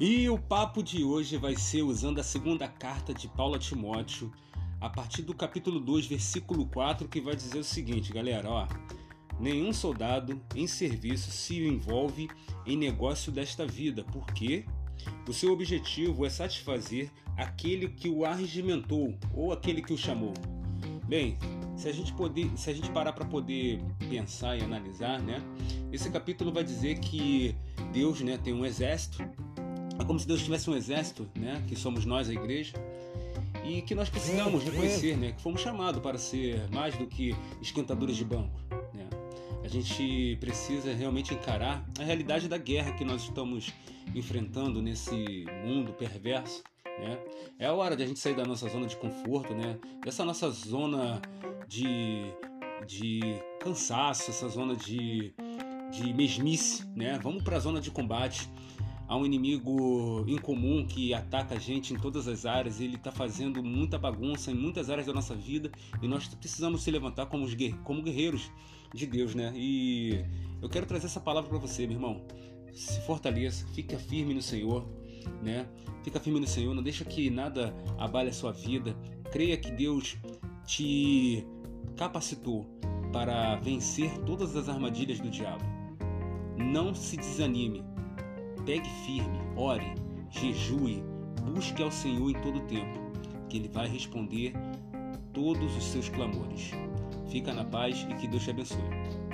E o papo de hoje vai ser usando a segunda carta de Paulo a Timóteo, a partir do capítulo 2, versículo 4, que vai dizer o seguinte, galera, ó: Nenhum soldado em serviço se envolve em negócio desta vida, porque o seu objetivo é satisfazer aquele que o arregimentou ou aquele que o chamou. Bem, se a gente poder, se a gente parar para poder pensar e analisar, né? Esse capítulo vai dizer que Deus, né, tem um exército. É como se Deus tivesse um exército, né, que somos nós a igreja. E que nós precisamos reconhecer, né, que fomos chamados para ser mais do que esquentadores de banco, né? A gente precisa realmente encarar a realidade da guerra que nós estamos enfrentando nesse mundo perverso né? É a hora de a gente sair da nossa zona de conforto, né? Dessa nossa zona de, de cansaço, essa zona de, de mesmice, né? Vamos para a zona de combate. Há um inimigo incomum que ataca a gente em todas as áreas, ele está fazendo muita bagunça em muitas áreas da nossa vida e nós precisamos se levantar como, como guerreiros de Deus, né? E eu quero trazer essa palavra para você, meu irmão. Se fortaleça, fica firme no Senhor, né? Fica firme no Senhor, não deixa que nada abale a sua vida. Creia que Deus te capacitou para vencer todas as armadilhas do diabo. Não se desanime. Pegue firme, ore, jejue, busque ao Senhor em todo o tempo, que Ele vai responder todos os seus clamores. Fica na paz e que Deus te abençoe.